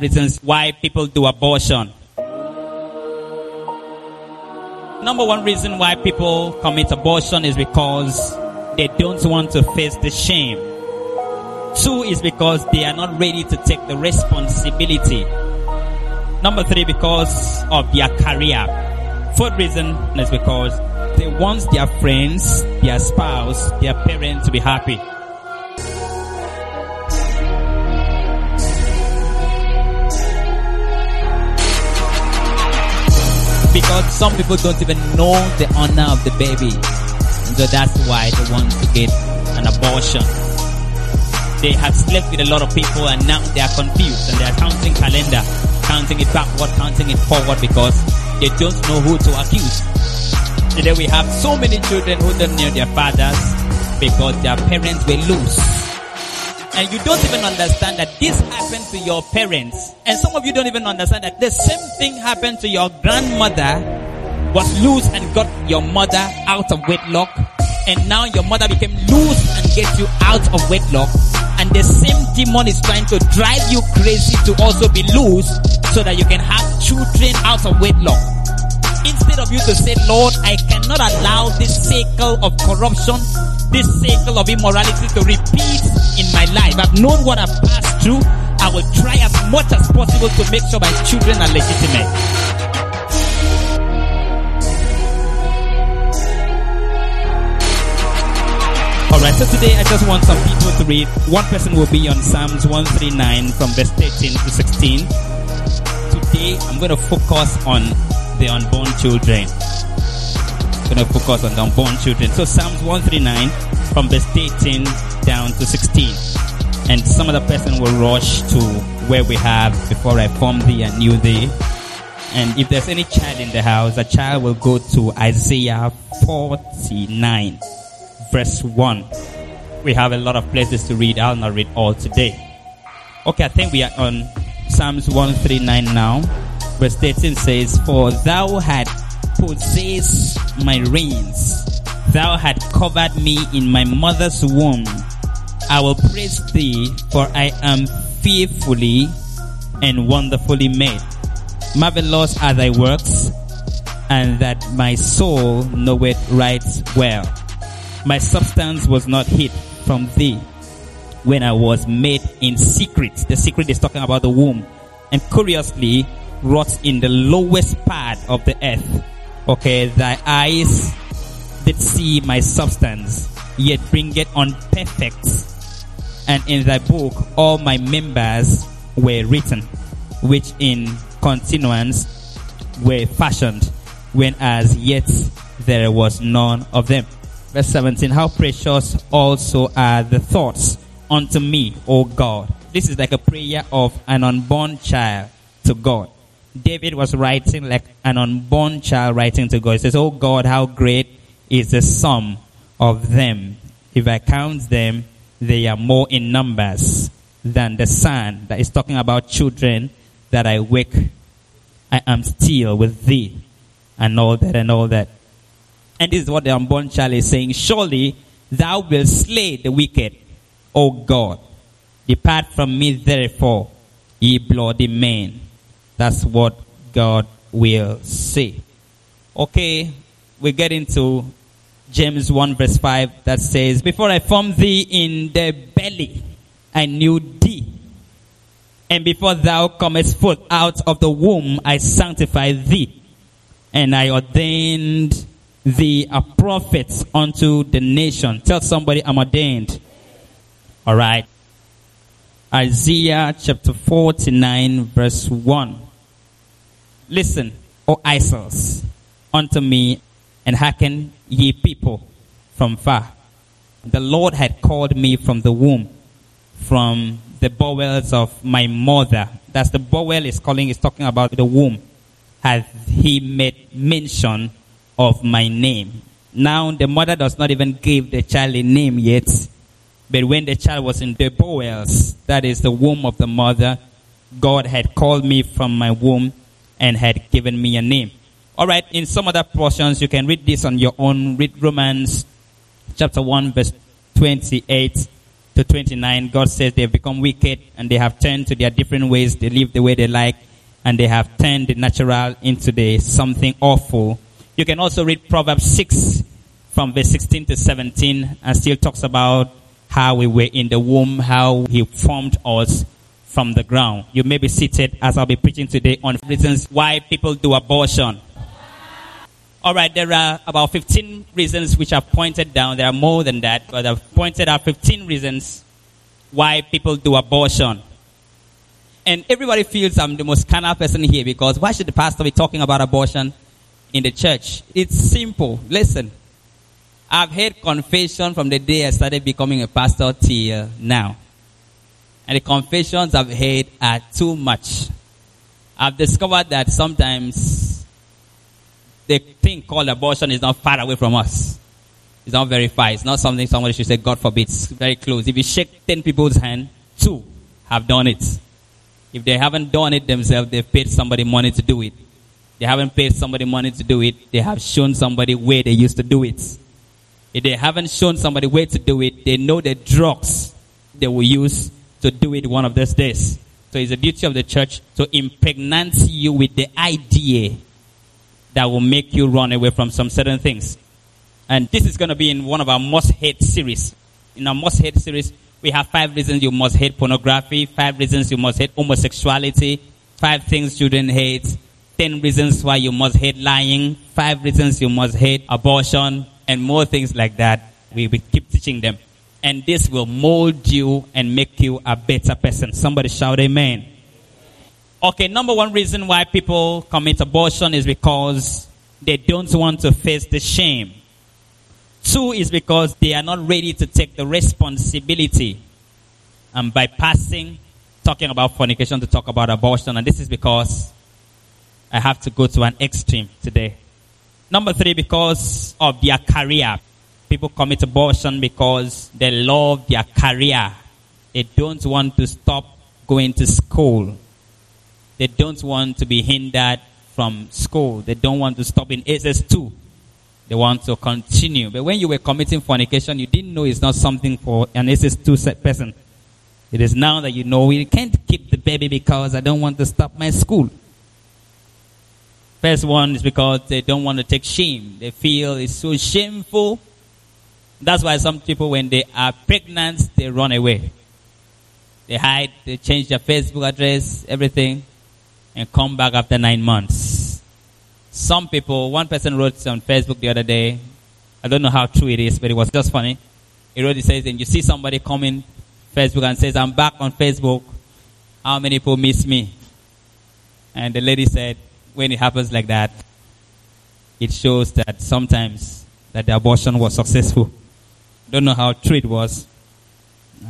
reasons why people do abortion. Number one reason why people commit abortion is because they don't want to face the shame. Two is because they are not ready to take the responsibility. Number three, because of their career. Fourth reason is because they want their friends, their spouse, their parents to be happy. Because some people don't even know the honor of the baby. So that's why they want to get an abortion. They have slept with a lot of people and now they are confused and they are counting calendar, counting it backward, counting it forward because they don't know who to accuse. Today we have so many children who don't know their fathers because their parents were loose and you don't even understand that this happened to your parents. And some of you don't even understand that the same thing happened to your grandmother was loose and got your mother out of wedlock. And now your mother became loose and gets you out of wedlock. And the same demon is trying to drive you crazy to also be loose so that you can have children out of wedlock. Instead of you to say, Lord, I cannot allow this cycle of corruption this cycle of immorality to repeat in my life. I've known what I've passed through. I will try as much as possible to make sure my children are legitimate. Alright, so today I just want some people to read. One person will be on Psalms 139 from verse 13 to 16. Today I'm going to focus on the unborn children going to focus on the unborn children. So Psalms 139 from verse 18 down to 16. And some of the person will rush to where we have before I formed thee and knew thee. And if there's any child in the house, a child will go to Isaiah 49 verse 1. We have a lot of places to read. I'll not read all today. Okay, I think we are on Psalms 139 now. Verse 13 says, For thou had possess my reins. Thou had covered me in my mother's womb. I will praise thee, for I am fearfully and wonderfully made. Marvelous are thy works, and that my soul knoweth right well. My substance was not hid from thee when I was made in secret. The secret is talking about the womb. And curiously, wrought in the lowest part of the earth Okay, thy eyes did see my substance, yet bring it on perfect. And in thy book all my members were written, which in continuance were fashioned, when as yet there was none of them. Verse 17, how precious also are the thoughts unto me, O God. This is like a prayer of an unborn child to God. David was writing like an unborn child writing to God. He says, Oh God, how great is the sum of them. If I count them, they are more in numbers than the sun. That is talking about children that I wake. I am still with thee. And all that and all that. And this is what the unborn child is saying. Surely thou wilt slay the wicked, O God. Depart from me therefore, ye bloody men. That's what God will say. Okay, we get into James 1 verse 5 that says, Before I formed thee in the belly, I knew thee. And before thou comest forth out of the womb, I sanctified thee. And I ordained thee a prophet unto the nation. Tell somebody I'm ordained. Alright. Isaiah chapter 49 verse 1. Listen, O Israels, unto me, and hearken ye people from far. The Lord had called me from the womb, from the bowels of my mother. That's the bowel is calling, is talking about the womb. Has he made mention of my name? Now the mother does not even give the child a name yet. But when the child was in the bowels, that is the womb of the mother, God had called me from my womb and had given me a name. Alright, in some other portions, you can read this on your own. Read Romans chapter 1 verse 28 to 29, God says they have become wicked and they have turned to their different ways. They live the way they like and they have turned the natural into the something awful. You can also read Proverbs 6 from verse 16 to 17 and still talks about how we were in the womb, how he formed us from the ground. You may be seated as I'll be preaching today on reasons why people do abortion. All right, there are about 15 reasons which I've pointed down. There are more than that, but I've pointed out 15 reasons why people do abortion. And everybody feels I'm the most carnal person here because why should the pastor be talking about abortion in the church? It's simple. Listen, I've heard confession from the day I started becoming a pastor till now. And the confessions I've heard are too much. I've discovered that sometimes the thing called abortion is not far away from us. It's not very far. It's not something somebody should say, God forbid. It's very close. If you shake 10 people's hand, two have done it. If they haven't done it themselves, they've paid somebody money to do it. They haven't paid somebody money to do it. They have shown somebody where they used to do it. If they haven't shown somebody where to do it, they know the drugs they will use to do it one of those days. So it's the duty of the church to impregnate you with the idea that will make you run away from some certain things. And this is going to be in one of our must hate series. In our must hate series, we have five reasons you must hate pornography, five reasons you must hate homosexuality, five things children hate, ten reasons why you must hate lying, five reasons you must hate abortion, and more things like that. We will keep teaching them. And this will mold you and make you a better person. Somebody shout amen. Okay, number one reason why people commit abortion is because they don't want to face the shame. Two is because they are not ready to take the responsibility and bypassing talking about fornication to talk about abortion. And this is because I have to go to an extreme today. Number three, because of their career. People commit abortion because they love their career. They don't want to stop going to school. They don't want to be hindered from school. They don't want to stop in SS2. They want to continue. But when you were committing fornication, you didn't know it's not something for an SS2 person. It is now that you know we can't keep the baby because I don't want to stop my school. First one is because they don't want to take shame. They feel it's so shameful. That's why some people, when they are pregnant, they run away. They hide, they change their Facebook address, everything and come back after nine months. Some people, one person wrote on Facebook the other day, I don't know how true it is, but it was just funny. He wrote, he says, and you see somebody coming Facebook and says, I'm back on Facebook. How many people miss me? And the lady said, when it happens like that, it shows that sometimes that the abortion was successful. Don't know how true it was.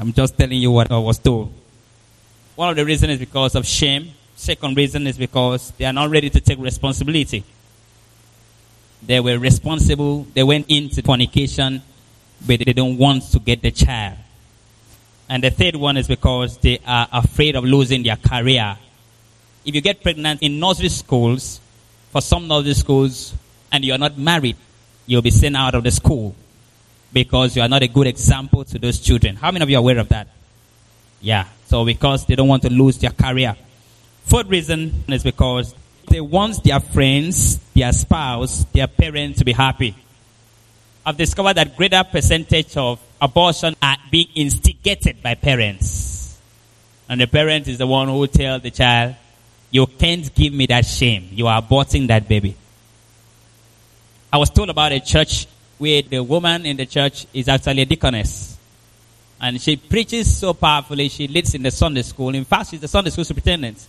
I'm just telling you what I was told. One of the reasons is because of shame. Second reason is because they are not ready to take responsibility. They were responsible. They went into fornication, but they don't want to get the child. And the third one is because they are afraid of losing their career. If you get pregnant in nursery schools, for some nursery schools, and you are not married, you'll be sent out of the school because you are not a good example to those children. How many of you are aware of that? Yeah. So because they don't want to lose their career. Fourth reason is because they want their friends, their spouse, their parents to be happy. I've discovered that greater percentage of abortion are being instigated by parents. And the parent is the one who tells the child, you can't give me that shame. You are aborting that baby. I was told about a church where the woman in the church is actually a deaconess. And she preaches so powerfully. She leads in the Sunday school. In fact, she's the Sunday school superintendent.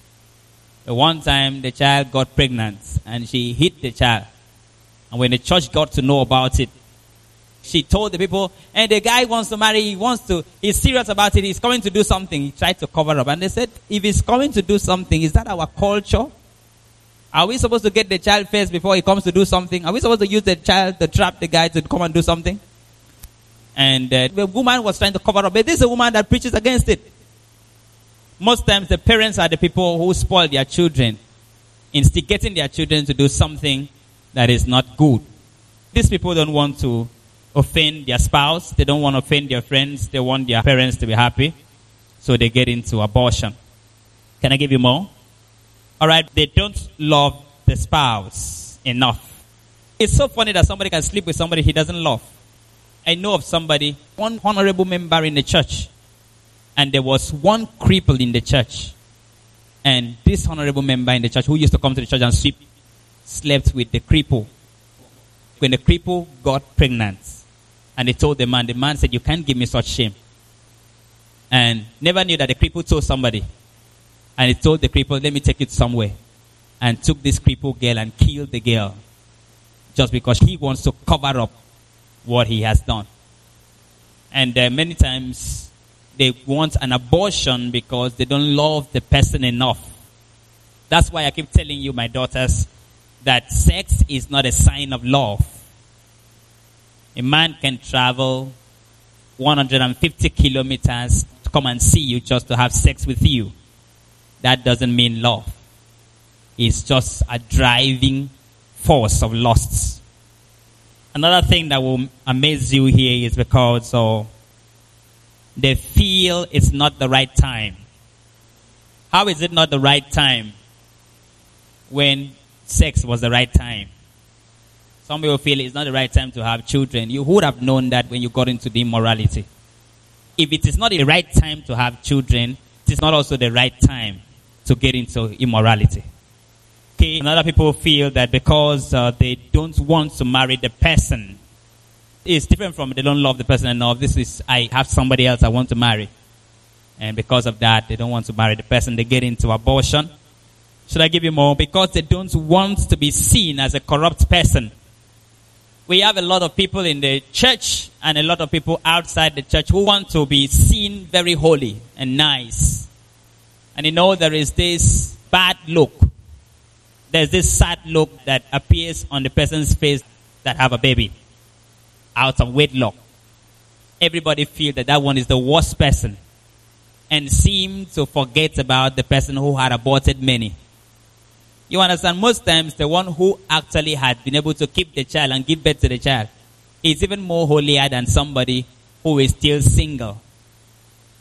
One time the child got pregnant and she hit the child. And when the church got to know about it, she told the people, and the guy wants to marry, he wants to, he's serious about it, he's coming to do something. He tried to cover up. And they said, if he's coming to do something, is that our culture? Are we supposed to get the child first before he comes to do something? Are we supposed to use the child to trap the guy to come and do something? And uh, the woman was trying to cover up. But this is a woman that preaches against it. Most times the parents are the people who spoil their children, instigating their children to do something that is not good. These people don't want to offend their spouse. They don't want to offend their friends. They want their parents to be happy. So they get into abortion. Can I give you more? All right. They don't love the spouse enough. It's so funny that somebody can sleep with somebody he doesn't love. I know of somebody, one honorable member in the church, and there was one cripple in the church. And this honorable member in the church who used to come to the church and sweep slept with the cripple. When the cripple got pregnant, and they told the man, the man said, You can't give me such shame. And never knew that the cripple told somebody. And he told the cripple, Let me take it somewhere. And took this cripple girl and killed the girl. Just because he wants to cover up what he has done. And uh, many times they want an abortion because they don't love the person enough. That's why I keep telling you, my daughters, that sex is not a sign of love. A man can travel 150 kilometers to come and see you just to have sex with you. That doesn't mean love. It's just a driving force of lusts. Another thing that will amaze you here is because oh, they feel it's not the right time. How is it not the right time when sex was the right time? Some people feel it's not the right time to have children. You would have known that when you got into the immorality. If it is not the right time to have children, it is not also the right time to get into immorality. Okay, and other people feel that because uh, they don't want to marry the person, it's different from they don't love the person enough. This is, I have somebody else I want to marry. And because of that, they don't want to marry the person. They get into abortion. Should I give you more? Because they don't want to be seen as a corrupt person we have a lot of people in the church and a lot of people outside the church who want to be seen very holy and nice. And you know, there is this bad look. There's this sad look that appears on the person's face that have a baby out of wedlock. Everybody feel that that one is the worst person and seem to forget about the person who had aborted many. You understand? Most times, the one who actually had been able to keep the child and give birth to the child is even more holier than somebody who is still single.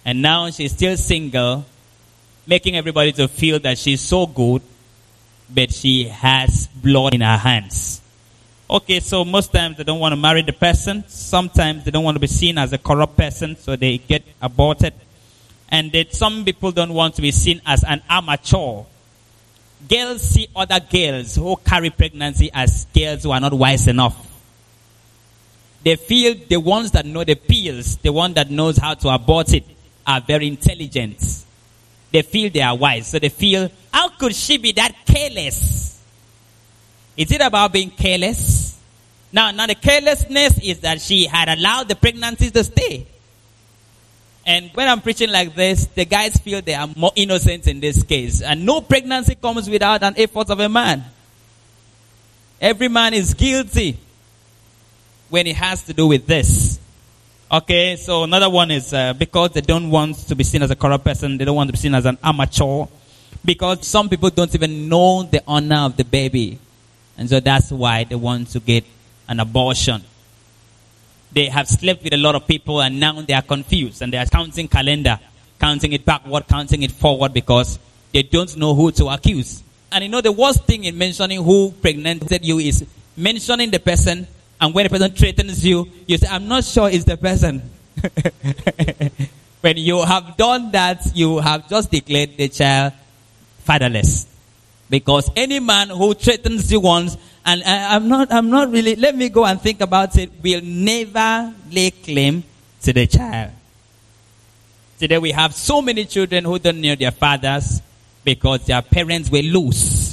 And now she's still single, making everybody to feel that she's so good, but she has blood in her hands. Okay, so most times they don't want to marry the person. Sometimes they don't want to be seen as a corrupt person, so they get aborted. And that some people don't want to be seen as an amateur girls see other girls who carry pregnancy as girls who are not wise enough. They feel the ones that know the pills, the one that knows how to abort it, are very intelligent. They feel they are wise. So they feel, how could she be that careless? Is it about being careless? Now, now the carelessness is that she had allowed the pregnancy to stay. And when I'm preaching like this, the guys feel they are more innocent in this case. And no pregnancy comes without an effort of a man. Every man is guilty when it has to do with this. Okay, so another one is uh, because they don't want to be seen as a corrupt person, they don't want to be seen as an amateur. Because some people don't even know the honor of the baby. And so that's why they want to get an abortion. They have slept with a lot of people and now they are confused and they are counting calendar, counting it backward, counting it forward because they don't know who to accuse. And you know, the worst thing in mentioning who pregnanted you is mentioning the person and when a person threatens you, you say, I'm not sure it's the person. when you have done that, you have just declared the child fatherless. Because any man who threatens you once and I, am not, I'm not really, let me go and think about it, will never lay claim to the child. Today we have so many children who don't know their fathers because their parents were loose.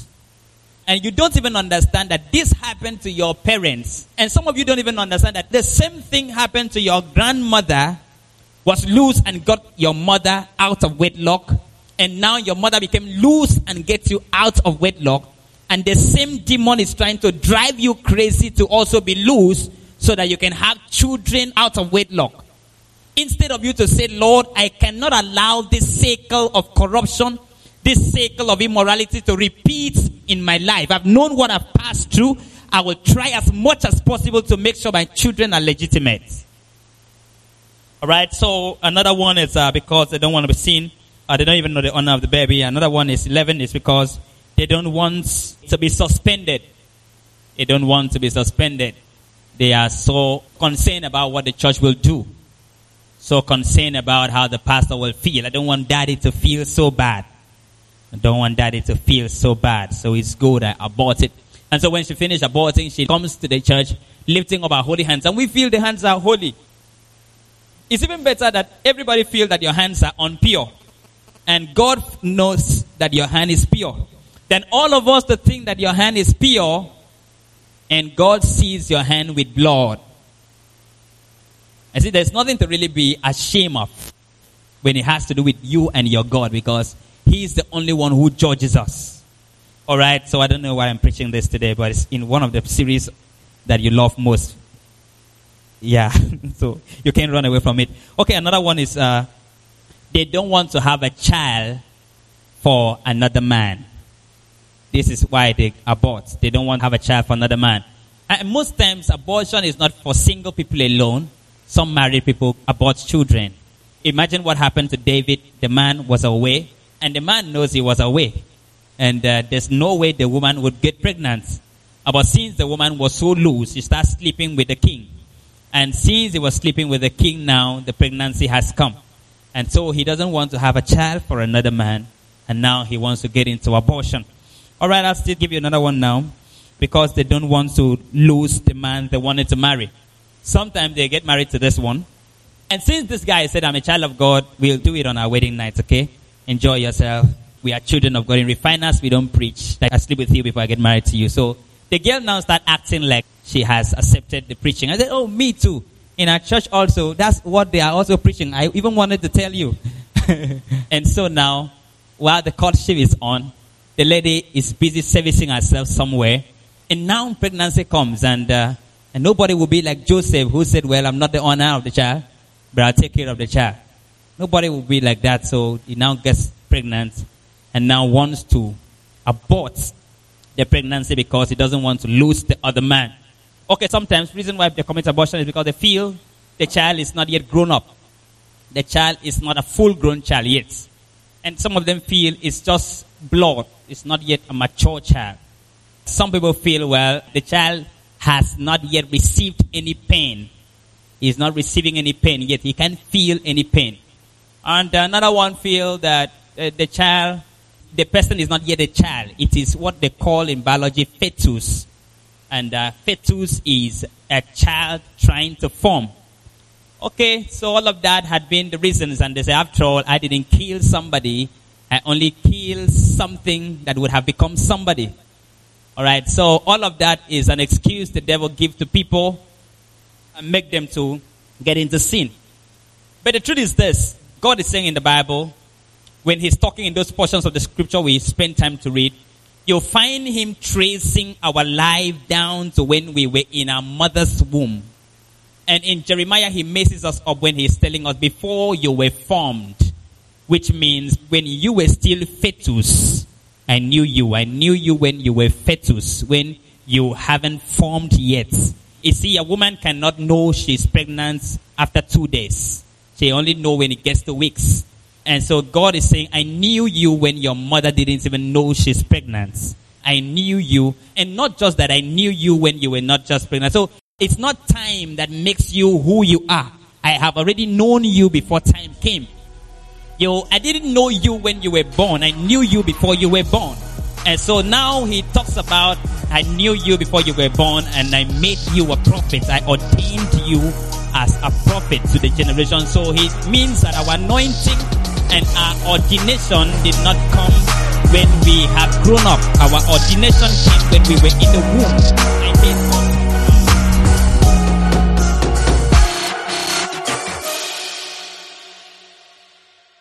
And you don't even understand that this happened to your parents. And some of you don't even understand that the same thing happened to your grandmother was loose and got your mother out of wedlock. And now your mother became loose and gets you out of wedlock. And the same demon is trying to drive you crazy to also be loose so that you can have children out of wedlock. Instead of you to say, Lord, I cannot allow this cycle of corruption, this cycle of immorality to repeat in my life. I've known what I've passed through. I will try as much as possible to make sure my children are legitimate. All right. So another one is uh, because they don't want to be seen. Uh, they don't even know the honor of the baby. Another one is 11 is because they don't want to be suspended. They don't want to be suspended. They are so concerned about what the church will do. So concerned about how the pastor will feel. I don't want daddy to feel so bad. I don't want daddy to feel so bad. So it's good I abort it. And so when she finished aborting, she comes to the church lifting up her holy hands. And we feel the hands are holy. It's even better that everybody feel that your hands are unpure. And God knows that your hand is pure. Then all of us to think that your hand is pure and God sees your hand with blood. I see there's nothing to really be ashamed of when it has to do with you and your God because He's the only one who judges us. Alright, so I don't know why I'm preaching this today, but it's in one of the series that you love most. Yeah, so you can't run away from it. Okay, another one is uh, they don't want to have a child for another man. This is why they abort. They don't want to have a child for another man. And most times, abortion is not for single people alone. Some married people abort children. Imagine what happened to David. The man was away, and the man knows he was away. And uh, there's no way the woman would get pregnant. But since the woman was so loose, she starts sleeping with the king. And since he was sleeping with the king now, the pregnancy has come. And so he doesn't want to have a child for another man. And now he wants to get into abortion. All right, I'll still give you another one now because they don't want to lose the man they wanted to marry. Sometimes they get married to this one. And since this guy said, I'm a child of God, we'll do it on our wedding night, okay? Enjoy yourself. We are children of God. In refiners, we don't preach. Like, I sleep with you before I get married to you. So the girl now start acting like she has accepted the preaching. I said, oh, me too. In our church also, that's what they are also preaching. I even wanted to tell you. and so now, while the courtship is on, the lady is busy servicing herself somewhere, and now pregnancy comes, and uh, and nobody will be like Joseph who said, "Well, I'm not the owner of the child, but I'll take care of the child." Nobody will be like that. So he now gets pregnant, and now wants to abort the pregnancy because he doesn't want to lose the other man. Okay, sometimes reason why they commit abortion is because they feel the child is not yet grown up. The child is not a full grown child yet. And some of them feel it's just blood It's not yet a mature child. Some people feel, well, the child has not yet received any pain. He's not receiving any pain yet. He can't feel any pain. And another one feel that uh, the child, the person is not yet a child. It is what they call in biology fetus. And uh, fetus is a child trying to form. Okay, so all of that had been the reasons. And they say, after all, I didn't kill somebody I only kill something that would have become somebody. Alright, so all of that is an excuse the devil gives to people and make them to get into sin. But the truth is this God is saying in the Bible, when He's talking in those portions of the scripture we spend time to read, you'll find Him tracing our life down to when we were in our mother's womb. And in Jeremiah, He messes us up when He's telling us, before you were formed, which means when you were still fetus, I knew you. I knew you when you were fetus, when you haven't formed yet. You see, a woman cannot know she's pregnant after two days. She only know when it gets to weeks. And so God is saying, I knew you when your mother didn't even know she's pregnant. I knew you. And not just that I knew you when you were not just pregnant. So it's not time that makes you who you are. I have already known you before time came. You, I didn't know you when you were born. I knew you before you were born. And so now he talks about, I knew you before you were born and I made you a prophet. I ordained you as a prophet to the generation. So it means that our anointing and our ordination did not come when we have grown up. Our ordination came when we were in the womb.